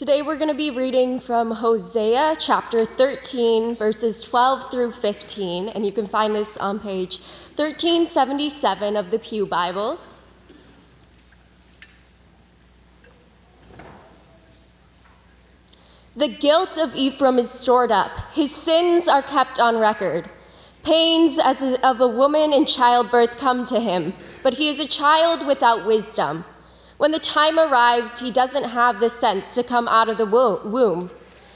Today we're going to be reading from Hosea chapter 13, verses 12 through 15, and you can find this on page 1377 of the Pew Bibles. The guilt of Ephraim is stored up, his sins are kept on record. Pains as of a woman in childbirth come to him, but he is a child without wisdom. When the time arrives, he doesn't have the sense to come out of the womb.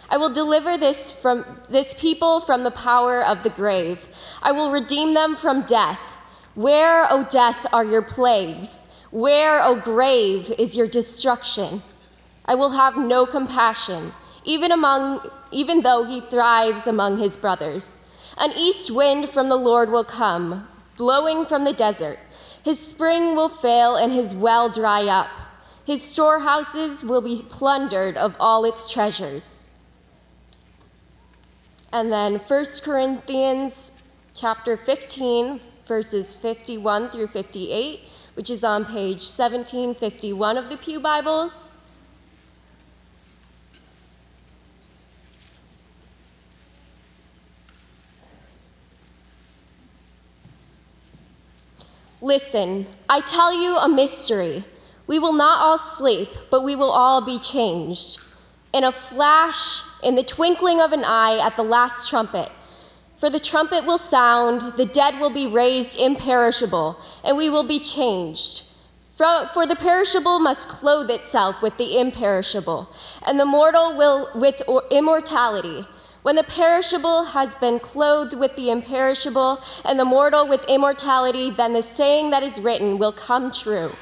I will deliver this from this people from the power of the grave. I will redeem them from death. Where, O death, are your plagues? Where, O grave, is your destruction? I will have no compassion, even among even though he thrives among his brothers. An east wind from the Lord will come, blowing from the desert. His spring will fail and his well dry up. His storehouses will be plundered of all its treasures. And then 1 Corinthians chapter 15 verses 51 through 58, which is on page 1751 of the Pew Bibles. Listen, I tell you a mystery. We will not all sleep, but we will all be changed. In a flash, in the twinkling of an eye, at the last trumpet. For the trumpet will sound, the dead will be raised imperishable, and we will be changed. For, for the perishable must clothe itself with the imperishable, and the mortal will with immortality. When the perishable has been clothed with the imperishable, and the mortal with immortality, then the saying that is written will come true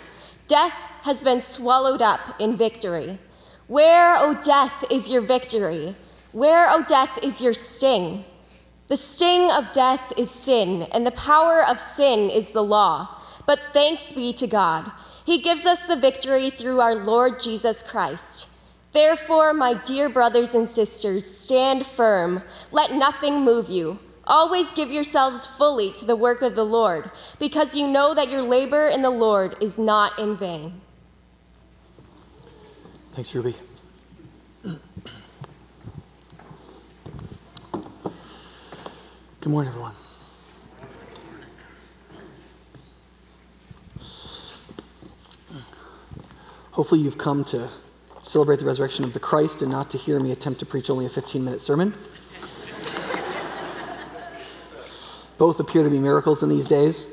Death has been swallowed up in victory. Where, O oh death, is your victory? Where, O oh death, is your sting? The sting of death is sin, and the power of sin is the law. But thanks be to God. He gives us the victory through our Lord Jesus Christ. Therefore, my dear brothers and sisters, stand firm. Let nothing move you. Always give yourselves fully to the work of the Lord, because you know that your labor in the Lord is not in vain. Thanks, Ruby. Good morning, everyone. Hopefully, you've come to celebrate the resurrection of the Christ and not to hear me attempt to preach only a 15 minute sermon. Both appear to be miracles in these days.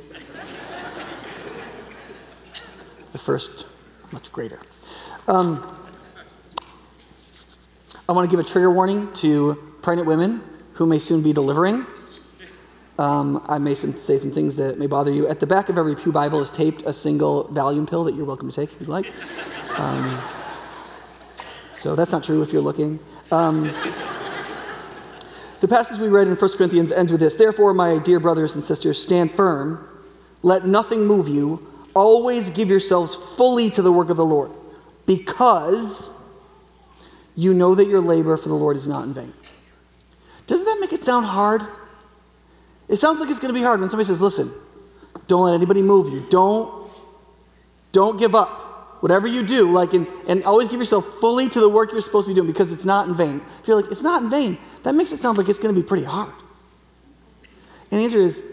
The first, much greater. Um, I want to give a trigger warning to pregnant women who may soon be delivering. Um, I may say some things that may bother you. At the back of every Pew Bible is taped a single Valium pill that you're welcome to take if you'd like. Um, so that's not true if you're looking. Um, the passage we read in 1 Corinthians ends with this Therefore, my dear brothers and sisters, stand firm. Let nothing move you. Always give yourselves fully to the work of the Lord, because you know that your labor for the Lord is not in vain. Doesn't that make it sound hard? It sounds like it's going to be hard when somebody says, Listen, don't let anybody move you. Don't, don't give up whatever you do, like, and, and always give yourself fully to the work you're supposed to be doing because it's not in vain. If you're like, it's not in vain, that makes it sound like it's going to be pretty hard. And the answer is,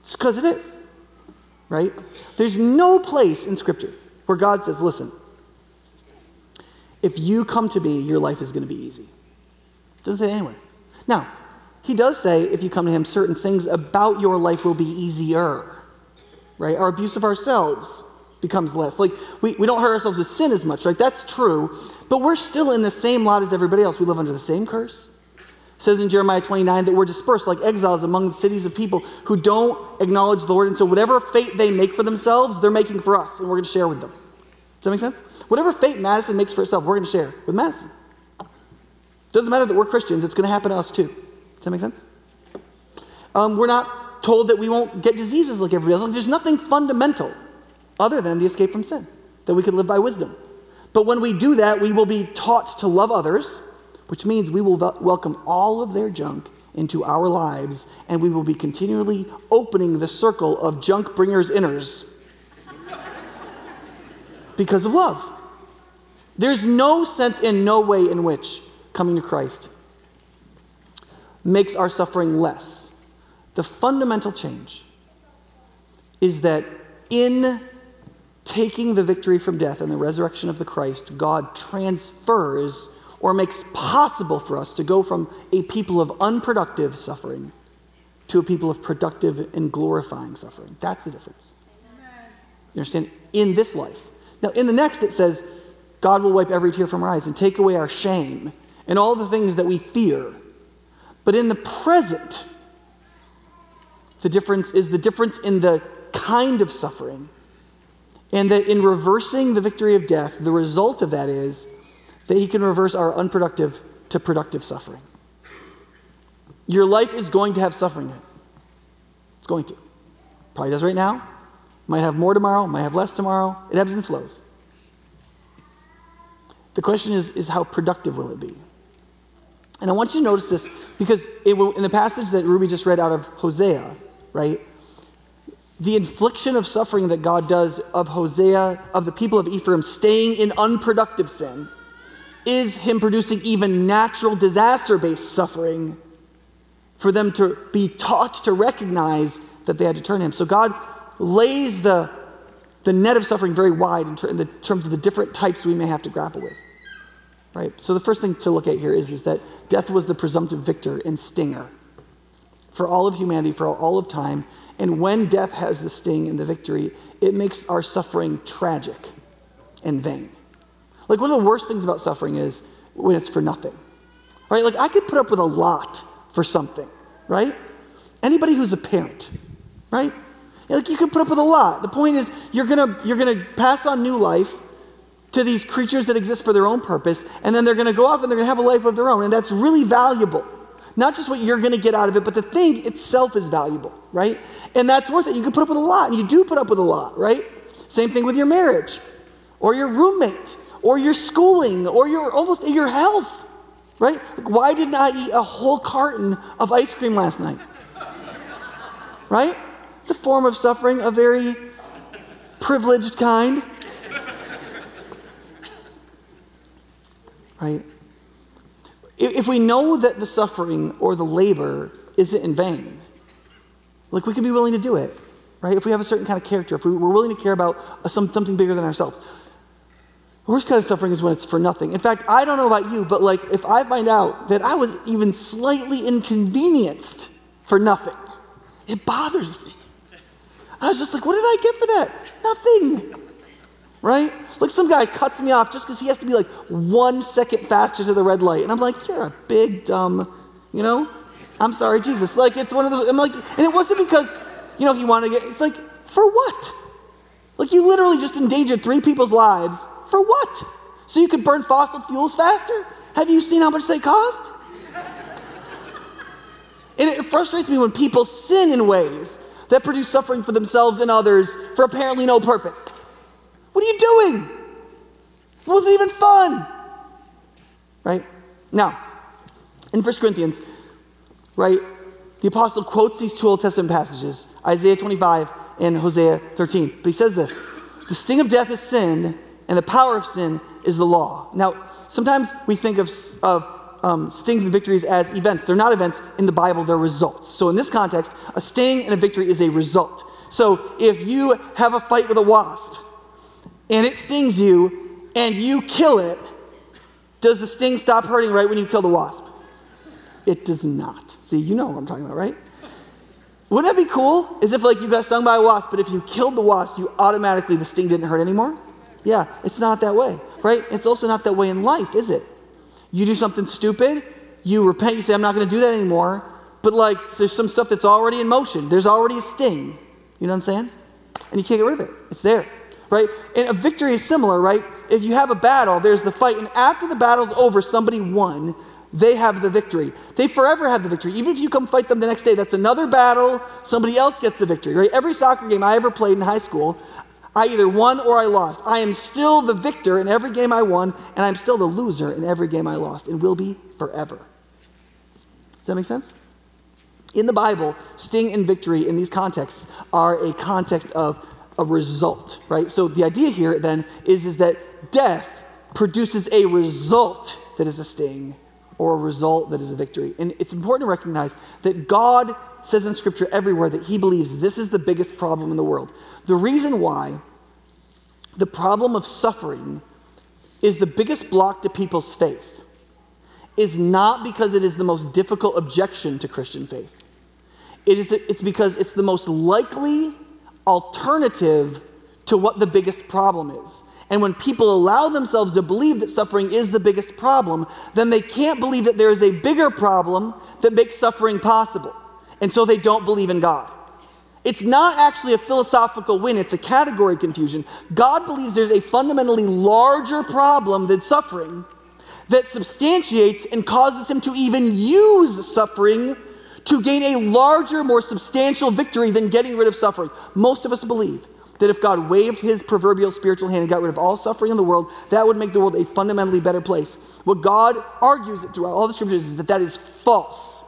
it's because it is, right? There's no place in Scripture where God says, listen, if you come to me, your life is going to be easy. Doesn't say anywhere. Now, he does say, if you come to him, certain things about your life will be easier, right? Our abuse of ourselves becomes less. Like, we, we don't hurt ourselves with sin as much, right? That's true. But we're still in the same lot as everybody else. We live under the same curse. It says in Jeremiah 29 that we're dispersed like exiles among the cities of people who don't acknowledge the Lord. And so, whatever fate they make for themselves, they're making for us, and we're going to share with them. Does that make sense? Whatever fate Madison makes for itself, we're going to share with Madison. Doesn't matter that we're Christians, it's going to happen to us too. Does that make sense? Um, we're not told that we won't get diseases like everybody else. Like, there's nothing fundamental other than the escape from sin, that we could live by wisdom. But when we do that, we will be taught to love others, which means we will welcome all of their junk into our lives, and we will be continually opening the circle of junk bringers inners because of love. There's no sense and no way in which coming to Christ makes our suffering less. The fundamental change is that in taking the victory from death and the resurrection of the Christ, God transfers or makes possible for us to go from a people of unproductive suffering to a people of productive and glorifying suffering. That's the difference. You understand? In this life. Now, in the next, it says, God will wipe every tear from our eyes and take away our shame and all the things that we fear. But in the present, the difference is the difference in the kind of suffering. And that in reversing the victory of death, the result of that is that he can reverse our unproductive to productive suffering. Your life is going to have suffering in it. It's going to. Probably does right now. Might have more tomorrow, might have less tomorrow. It ebbs and flows. The question is, is how productive will it be? And I want you to notice this because it in the passage that Ruby just read out of Hosea, right? The infliction of suffering that God does of Hosea, of the people of Ephraim staying in unproductive sin, is Him producing even natural disaster based suffering for them to be taught to recognize that they had to turn Him. So God lays the, the net of suffering very wide in, ter- in terms of the different types we may have to grapple with. Right? So the first thing to look at here is, is that death was the presumptive victor and stinger for all of humanity, for all of time. And when death has the sting and the victory, it makes our suffering tragic and vain. Like one of the worst things about suffering is when it's for nothing. Right? Like I could put up with a lot for something, right? Anybody who's a parent, right? Like you can put up with a lot. The point is you're gonna you're gonna pass on new life to these creatures that exist for their own purpose, and then they're gonna go off and they're gonna have a life of their own, and that's really valuable. Not just what you're gonna get out of it, but the thing itself is valuable, right? And that's worth it. You can put up with a lot, and you do put up with a lot, right? Same thing with your marriage, or your roommate, or your schooling, or your almost your health, right? Like, why didn't I eat a whole carton of ice cream last night? right? It's a form of suffering, a very privileged kind. Right? If we know that the suffering or the labor isn't in vain, like we can be willing to do it, right? If we have a certain kind of character, if we, are willing to care about some, something bigger than ourselves. The worst kind of suffering is when it's for nothing. In fact, I don't know about you, but like if I find out that I was even slightly inconvenienced for nothing, it bothers me. I was just like, what did I get for that? Nothing. Right? Like some guy cuts me off just because he has to be like one second faster to the red light. And I'm like, you're a big dumb, you know? I'm sorry, Jesus. Like it's one of those, I'm like, and it wasn't because, you know, he wanted to get, it's like, for what? Like you literally just endangered three people's lives. For what? So you could burn fossil fuels faster? Have you seen how much they cost? And it frustrates me when people sin in ways that produce suffering for themselves and others for apparently no purpose. You doing? It wasn't even fun. Right? Now, in 1 Corinthians, right, the apostle quotes these two Old Testament passages, Isaiah 25 and Hosea 13. But he says this The sting of death is sin, and the power of sin is the law. Now, sometimes we think of, of um, stings and victories as events. They're not events in the Bible, they're results. So, in this context, a sting and a victory is a result. So, if you have a fight with a wasp and it stings you and you kill it, does the sting stop hurting right when you kill the wasp? It does not. See, you know what I'm talking about, right? Wouldn't that be cool? As if like you got stung by a wasp, but if you killed the wasp, you automatically the sting didn't hurt anymore? Yeah, it's not that way, right? It's also not that way in life, is it? You do something stupid, you repent, you say, I'm not going to do that anymore. But like, there's some stuff that's already in motion. There's already a sting. You know what I'm saying? And you can't get rid of it. It's there, right? And a victory is similar, right? If you have a battle, there's the fight, and after the battle's over, somebody won. They have the victory. They forever have the victory. Even if you come fight them the next day, that's another battle. Somebody else gets the victory, right? Every soccer game I ever played in high school, I either won or I lost. I am still the victor in every game I won, and I'm still the loser in every game I lost, and will be forever. Does that make sense? In the Bible, sting and victory in these contexts are a context of a result, right? So the idea here then is, is that death produces a result that is a sting or a result that is a victory. And it's important to recognize that God says in Scripture everywhere that He believes this is the biggest problem in the world. The reason why the problem of suffering is the biggest block to people's faith is not because it is the most difficult objection to Christian faith. It is, it's because it's the most likely alternative to what the biggest problem is. And when people allow themselves to believe that suffering is the biggest problem, then they can't believe that there is a bigger problem that makes suffering possible. And so they don't believe in God. It's not actually a philosophical win, it's a category confusion. God believes there's a fundamentally larger problem than suffering that substantiates and causes him to even use suffering to gain a larger, more substantial victory than getting rid of suffering. Most of us believe that if God waved his proverbial spiritual hand and got rid of all suffering in the world, that would make the world a fundamentally better place. What God argues throughout all the scriptures is that that is false.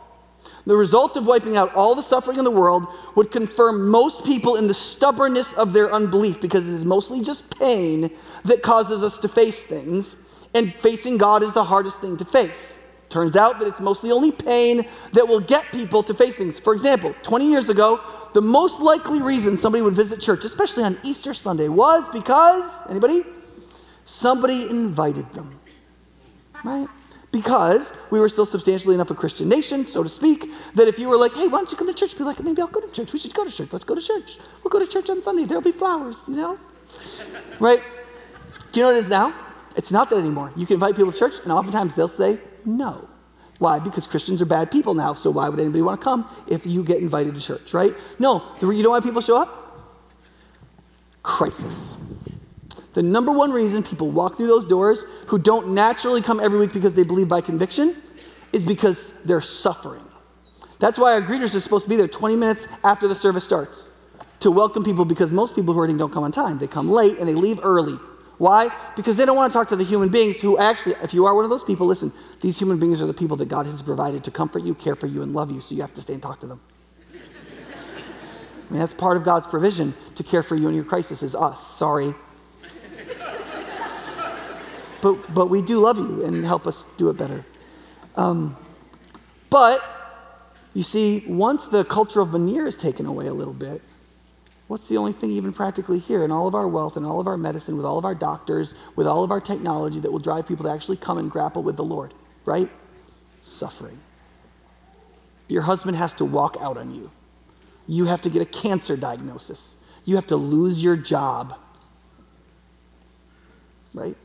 The result of wiping out all the suffering in the world would confirm most people in the stubbornness of their unbelief because it is mostly just pain that causes us to face things, and facing God is the hardest thing to face. Turns out that it's mostly only pain that will get people to face things. For example, 20 years ago, the most likely reason somebody would visit church, especially on Easter Sunday, was because, anybody? Somebody invited them. Right? Because we were still substantially enough a Christian nation, so to speak, that if you were like, hey, why don't you come to church? Be like, maybe I'll go to church. We should go to church. Let's go to church. We'll go to church on Sunday. There'll be flowers, you know? right? Do you know what it is now? It's not that anymore. You can invite people to church, and oftentimes they'll say no. Why? Because Christians are bad people now, so why would anybody want to come if you get invited to church, right? No, you know why people show up? Crisis. The number one reason people walk through those doors who don't naturally come every week because they believe by conviction is because they're suffering. That's why our greeters are supposed to be there 20 minutes after the service starts to welcome people because most people who are hurting don't come on time. They come late and they leave early. Why? Because they don't want to talk to the human beings who actually, if you are one of those people, listen, these human beings are the people that God has provided to comfort you, care for you, and love you, so you have to stay and talk to them. I mean, that's part of God's provision to care for you in your crisis is us. Sorry. but, but we do love you and help us do it better. Um, but, you see, once the culture of veneer is taken away a little bit, What's the only thing even practically here in all of our wealth and all of our medicine, with all of our doctors, with all of our technology that will drive people to actually come and grapple with the Lord, right? Suffering. Your husband has to walk out on you. You have to get a cancer diagnosis. You have to lose your job. Right?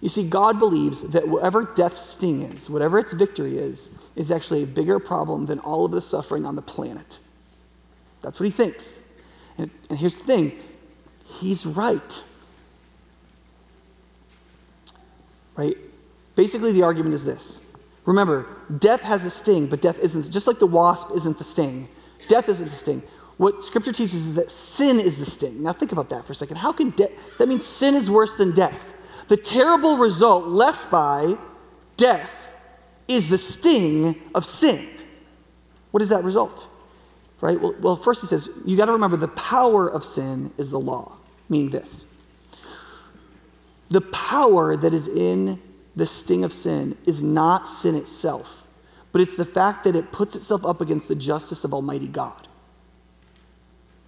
You see, God believes that whatever death's sting is, whatever its victory is, is actually a bigger problem than all of the suffering on the planet. That's what he thinks. And, and here's the thing he's right. Right? Basically, the argument is this. Remember, death has a sting, but death isn't, just like the wasp isn't the sting, death isn't the sting. What scripture teaches is that sin is the sting. Now, think about that for a second. How can death, that means sin is worse than death. The terrible result left by death is the sting of sin. What is that result? Right? Well, well first he says, you got to remember the power of sin is the law, meaning this. The power that is in the sting of sin is not sin itself, but it's the fact that it puts itself up against the justice of Almighty God.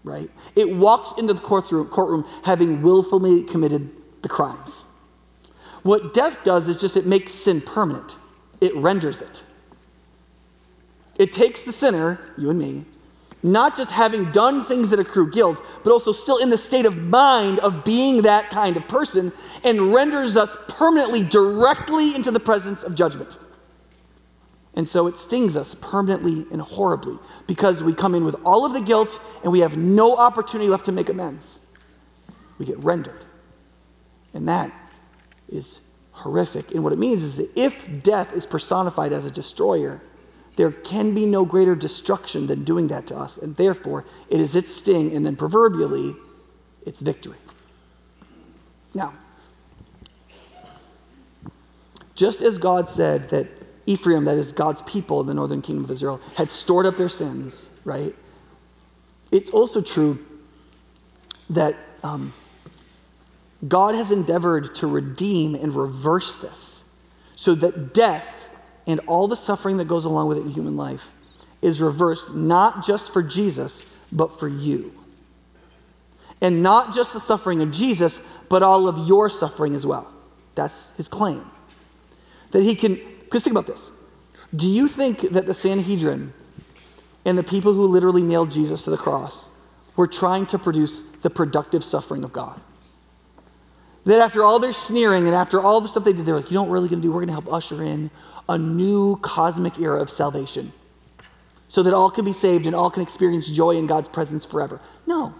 Right? It walks into the courtroom, courtroom having willfully committed the crimes. What death does is just it makes sin permanent, it renders it. It takes the sinner, you and me, not just having done things that accrue guilt, but also still in the state of mind of being that kind of person, and renders us permanently directly into the presence of judgment. And so it stings us permanently and horribly because we come in with all of the guilt and we have no opportunity left to make amends. We get rendered. And that is horrific. And what it means is that if death is personified as a destroyer, there can be no greater destruction than doing that to us. And therefore, it is its sting, and then proverbially, its victory. Now, just as God said that Ephraim, that is God's people in the northern kingdom of Israel, had stored up their sins, right? It's also true that um, God has endeavored to redeem and reverse this so that death and all the suffering that goes along with it in human life is reversed not just for Jesus, but for you. And not just the suffering of Jesus, but all of your suffering as well. That's his claim. That he can, because think about this. Do you think that the Sanhedrin and the people who literally nailed Jesus to the cross were trying to produce the productive suffering of God? That after all their sneering and after all the stuff they did, they're like, you know what we're really going to do? We're going to help usher in a new cosmic era of salvation so that all can be saved and all can experience joy in God's presence forever. No.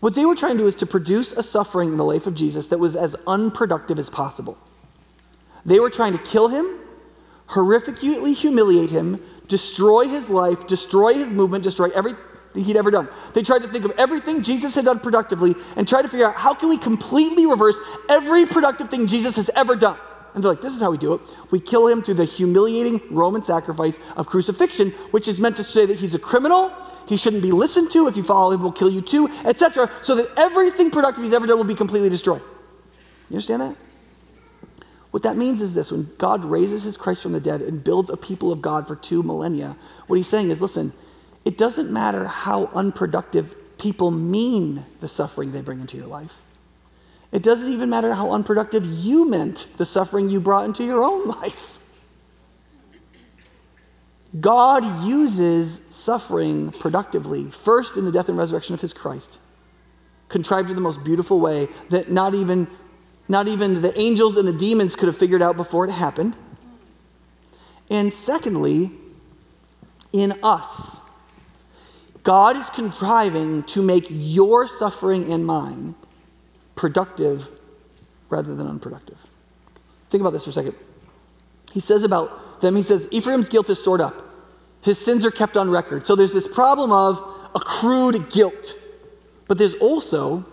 What they were trying to do is to produce a suffering in the life of Jesus that was as unproductive as possible. They were trying to kill him, horrifically humiliate him, destroy his life, destroy his movement, destroy everything he'd ever done. They tried to think of everything Jesus had done productively and try to figure out how can we completely reverse every productive thing Jesus has ever done. And they're like, this is how we do it. We kill him through the humiliating Roman sacrifice of crucifixion, which is meant to say that he's a criminal, he shouldn't be listened to, if you follow him, we'll kill you too, etc., so that everything productive he's ever done will be completely destroyed. You understand that? What that means is this when God raises his Christ from the dead and builds a people of God for two millennia, what he's saying is listen, it doesn't matter how unproductive people mean the suffering they bring into your life. It doesn't even matter how unproductive you meant the suffering you brought into your own life. God uses suffering productively, first in the death and resurrection of his Christ, contrived in the most beautiful way that not even, not even the angels and the demons could have figured out before it happened. And secondly, in us. God is contriving to make your suffering and mine productive rather than unproductive. Think about this for a second. He says about them, he says, Ephraim's guilt is stored up, his sins are kept on record. So there's this problem of accrued guilt, but there's also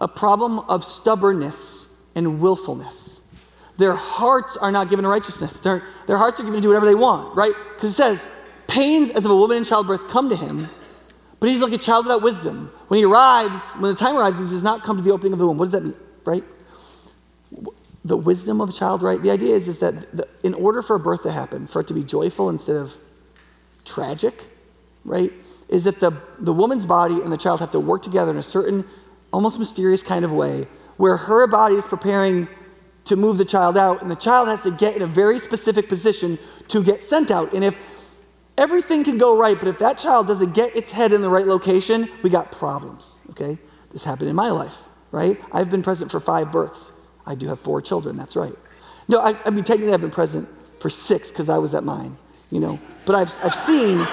a problem of stubbornness and willfulness. Their hearts are not given to righteousness. Their, their hearts are given to do whatever they want, right? Because it says, pains as of a woman in childbirth come to him, but he's like a child without wisdom. When he arrives, when the time arrives, he does not come to the opening of the womb. What does that mean, right? The wisdom of a child, right? The idea is, is that the, in order for a birth to happen, for it to be joyful instead of tragic, right, is that the, the woman's body and the child have to work together in a certain, almost mysterious kind of way, where her body is preparing to move the child out, and the child has to get in a very specific position to get sent out. And if everything can go right, but if that child doesn't get its head in the right location, we got problems, okay? This happened in my life, right? I've been present for five births. I do have four children, that's right. No, I, I mean, technically, I've been present for six because I was at mine, you know, but I've, I've seen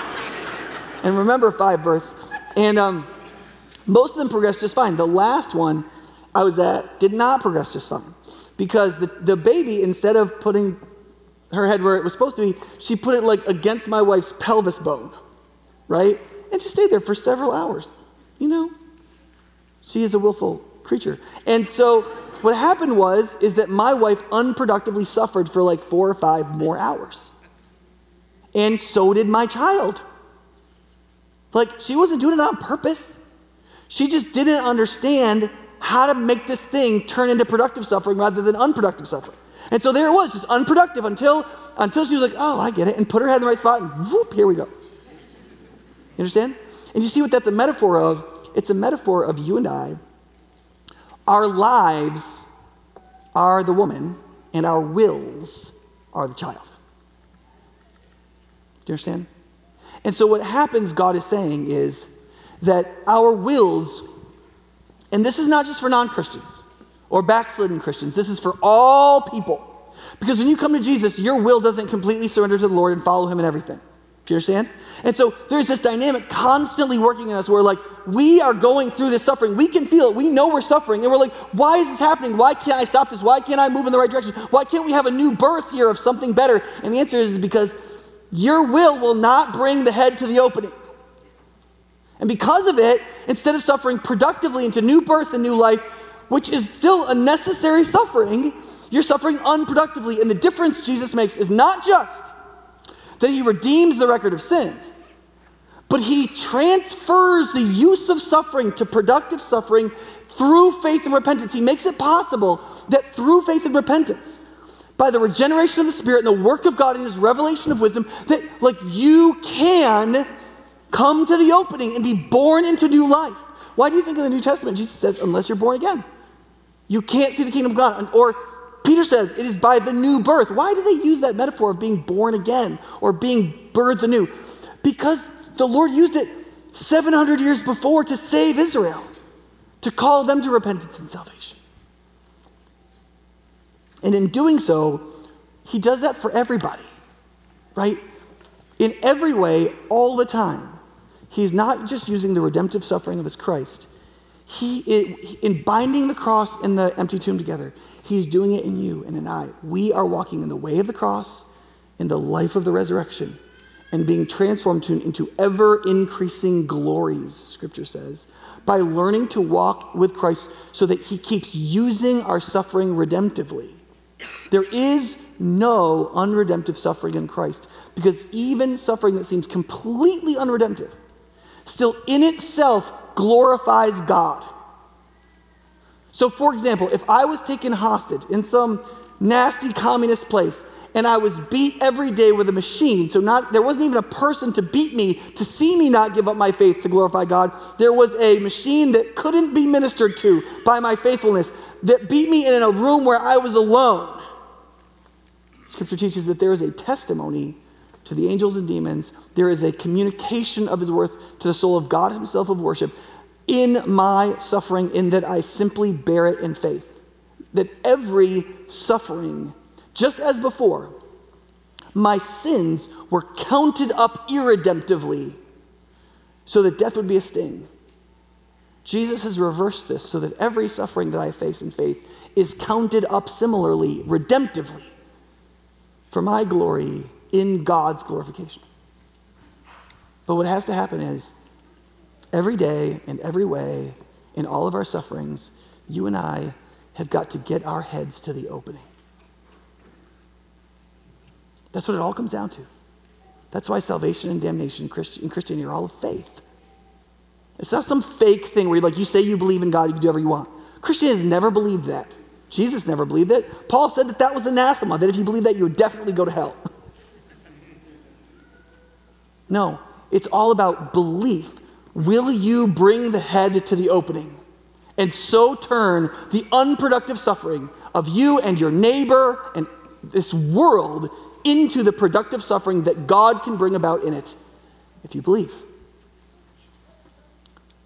and remember five births, and um, most of them progressed just fine. The last one I was at did not progress just fine because the, the baby, instead of putting her head where it was supposed to be, she put it like against my wife's pelvis bone, right? And she stayed there for several hours, you know? She is a willful creature. And so what happened was is that my wife unproductively suffered for like 4 or 5 more hours. And so did my child. Like she wasn't doing it on purpose. She just didn't understand how to make this thing turn into productive suffering rather than unproductive suffering. And so there it was, just unproductive until, until she was like, oh, I get it, and put her head in the right spot, and whoop, here we go. You understand? And you see what that's a metaphor of? It's a metaphor of you and I. Our lives are the woman, and our wills are the child. Do you understand? And so what happens, God is saying, is that our wills, and this is not just for non Christians or backslidden Christians, this is for all people. Because when you come to Jesus, your will doesn't completely surrender to the Lord and follow Him in everything. Do you understand? And so there's this dynamic constantly working in us where, like, we are going through this suffering. We can feel it. We know we're suffering. And we're like, why is this happening? Why can't I stop this? Why can't I move in the right direction? Why can't we have a new birth here of something better? And the answer is because your will will not bring the head to the opening. And because of it, instead of suffering productively into new birth and new life, which is still a necessary suffering, you're suffering unproductively. And the difference Jesus makes is not just that he redeems the record of sin, but he transfers the use of suffering to productive suffering through faith and repentance. He makes it possible that through faith and repentance, by the regeneration of the Spirit and the work of God and his revelation of wisdom, that like you can come to the opening and be born into new life. Why do you think in the New Testament Jesus says, unless you're born again? You can't see the kingdom of God. Or Peter says it is by the new birth. Why do they use that metaphor of being born again or being birthed anew? Because the Lord used it 700 years before to save Israel, to call them to repentance and salvation. And in doing so, He does that for everybody, right? In every way, all the time. He's not just using the redemptive suffering of His Christ. He, in binding the cross and the empty tomb together, He's doing it in you and in I. We are walking in the way of the cross, in the life of the resurrection and being transformed to, into ever increasing glories, scripture says, by learning to walk with Christ so that he keeps using our suffering redemptively. There is no unredemptive suffering in Christ because even suffering that seems completely unredemptive still in itself glorifies God. So, for example, if I was taken hostage in some nasty communist place and I was beat every day with a machine. So not there wasn't even a person to beat me to see me not give up my faith to glorify God. There was a machine that couldn't be ministered to by my faithfulness that beat me in a room where I was alone. Scripture teaches that there is a testimony to the angels and demons. There is a communication of his worth to the soul of God himself of worship in my suffering in that I simply bear it in faith. That every suffering just as before, my sins were counted up irredemptively so that death would be a sting. Jesus has reversed this so that every suffering that I face in faith is counted up similarly, redemptively, for my glory in God's glorification. But what has to happen is every day and every way in all of our sufferings, you and I have got to get our heads to the opening. That's what it all comes down to. That's why salvation and damnation in Christianity are all of faith. It's not some fake thing where you like you say you believe in God, you can do whatever you want. Christianity has never believed that. Jesus never believed it. Paul said that that was anathema, that if you believe that, you would definitely go to hell. No, it's all about belief. Will you bring the head to the opening and so turn the unproductive suffering of you and your neighbor and this world into the productive suffering that God can bring about in it if you believe.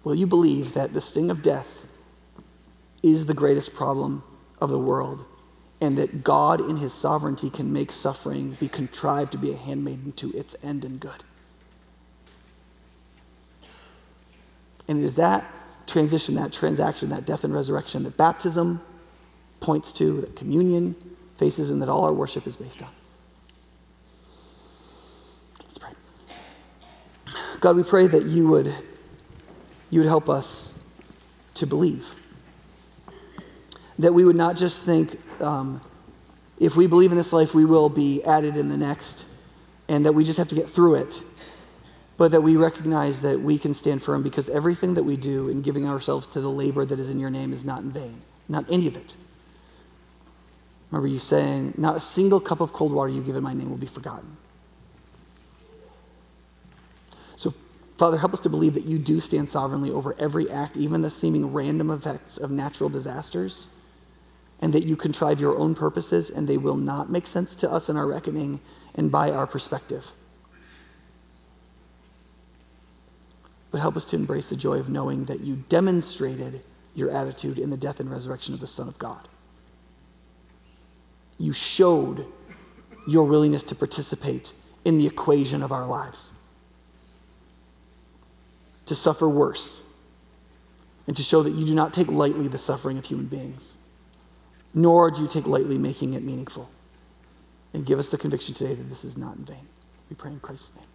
Will you believe that the sting of death is the greatest problem of the world and that God, in his sovereignty, can make suffering be contrived to be a handmaiden to its end and good? And it is that transition, that transaction, that death and resurrection that baptism points to, that communion faces, and that all our worship is based on. Let's pray. God, we pray that you would, you would help us to believe. That we would not just think, um, if we believe in this life, we will be added in the next, and that we just have to get through it, but that we recognize that we can stand firm because everything that we do in giving ourselves to the labor that is in your name is not in vain, not any of it. Remember you saying, Not a single cup of cold water you give in my name will be forgotten. So, Father, help us to believe that you do stand sovereignly over every act, even the seeming random effects of natural disasters, and that you contrive your own purposes and they will not make sense to us in our reckoning and by our perspective. But help us to embrace the joy of knowing that you demonstrated your attitude in the death and resurrection of the Son of God. You showed your willingness to participate in the equation of our lives to suffer worse and to show that you do not take lightly the suffering of human beings, nor do you take lightly making it meaningful. And give us the conviction today that this is not in vain. We pray in Christ's name.